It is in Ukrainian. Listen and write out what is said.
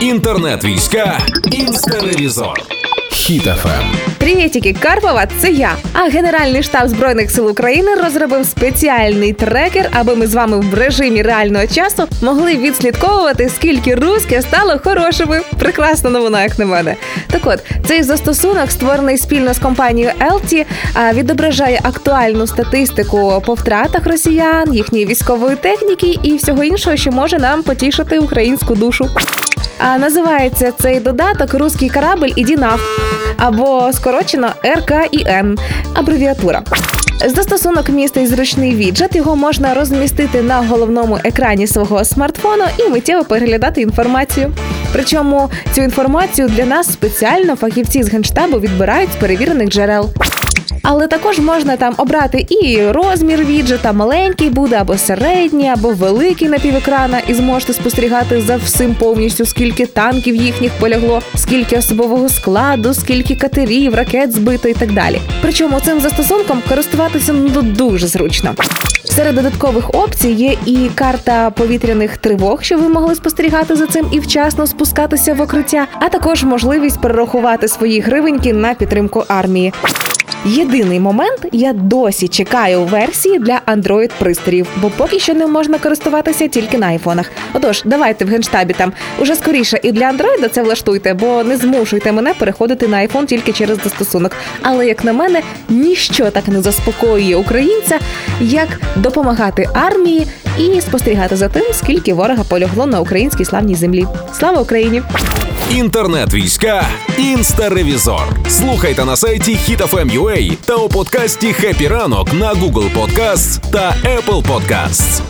Інтернет-війська Інстаревізор. Hit FM. Привітики, Карпова, це я. А Генеральний штаб збройних сил України розробив спеціальний трекер, аби ми з вами в режимі реального часу могли відслідковувати, скільки руське стали хорошими. Прекрасна новина, як на мене. Так от цей застосунок, створений спільно з компанією Елті, відображає актуальну статистику по втратах росіян, їхньої військової техніки і всього іншого, що може нам потішити українську душу. А називається цей додаток Руський корабль іді нах або скорочено РКІН, абревіатура. Застосунок містить зручний віджет. Його можна розмістити на головному екрані свого смартфону і миттєво переглядати інформацію. Причому цю інформацію для нас спеціально фахівці з генштабу відбирають з перевірених джерел. Але також можна там обрати і розмір віджета, маленький буде, або середній, або великий напівекрана, і зможете спостерігати за всім повністю, скільки танків їхніх полягло, скільки особового складу, скільки катерів, ракет збито і так далі. Причому цим застосунком користуватися ну дуже зручно. Серед додаткових опцій є і карта повітряних тривог, щоб ви могли спостерігати за цим і вчасно спускатися в укриття, а також можливість перерахувати свої гривеньки на підтримку армії. Єдиний момент я досі чекаю версії для android пристроїв, бо поки що не можна користуватися тільки на айфонах. Отож, давайте в генштабі там уже скоріше і для андроїда це влаштуйте, бо не змушуйте мене переходити на айфон тільки через застосунок. Але як на мене, ніщо так не заспокоює українця, як допомагати армії і спостерігати за тим, скільки ворога полягло на українській славній землі. Слава Україні! Інтернет-війська інстаревізор. Слухайте на сайті HitFM.ua та у подкасті «Happy ранок» на Google Podcasts та Apple Podcasts.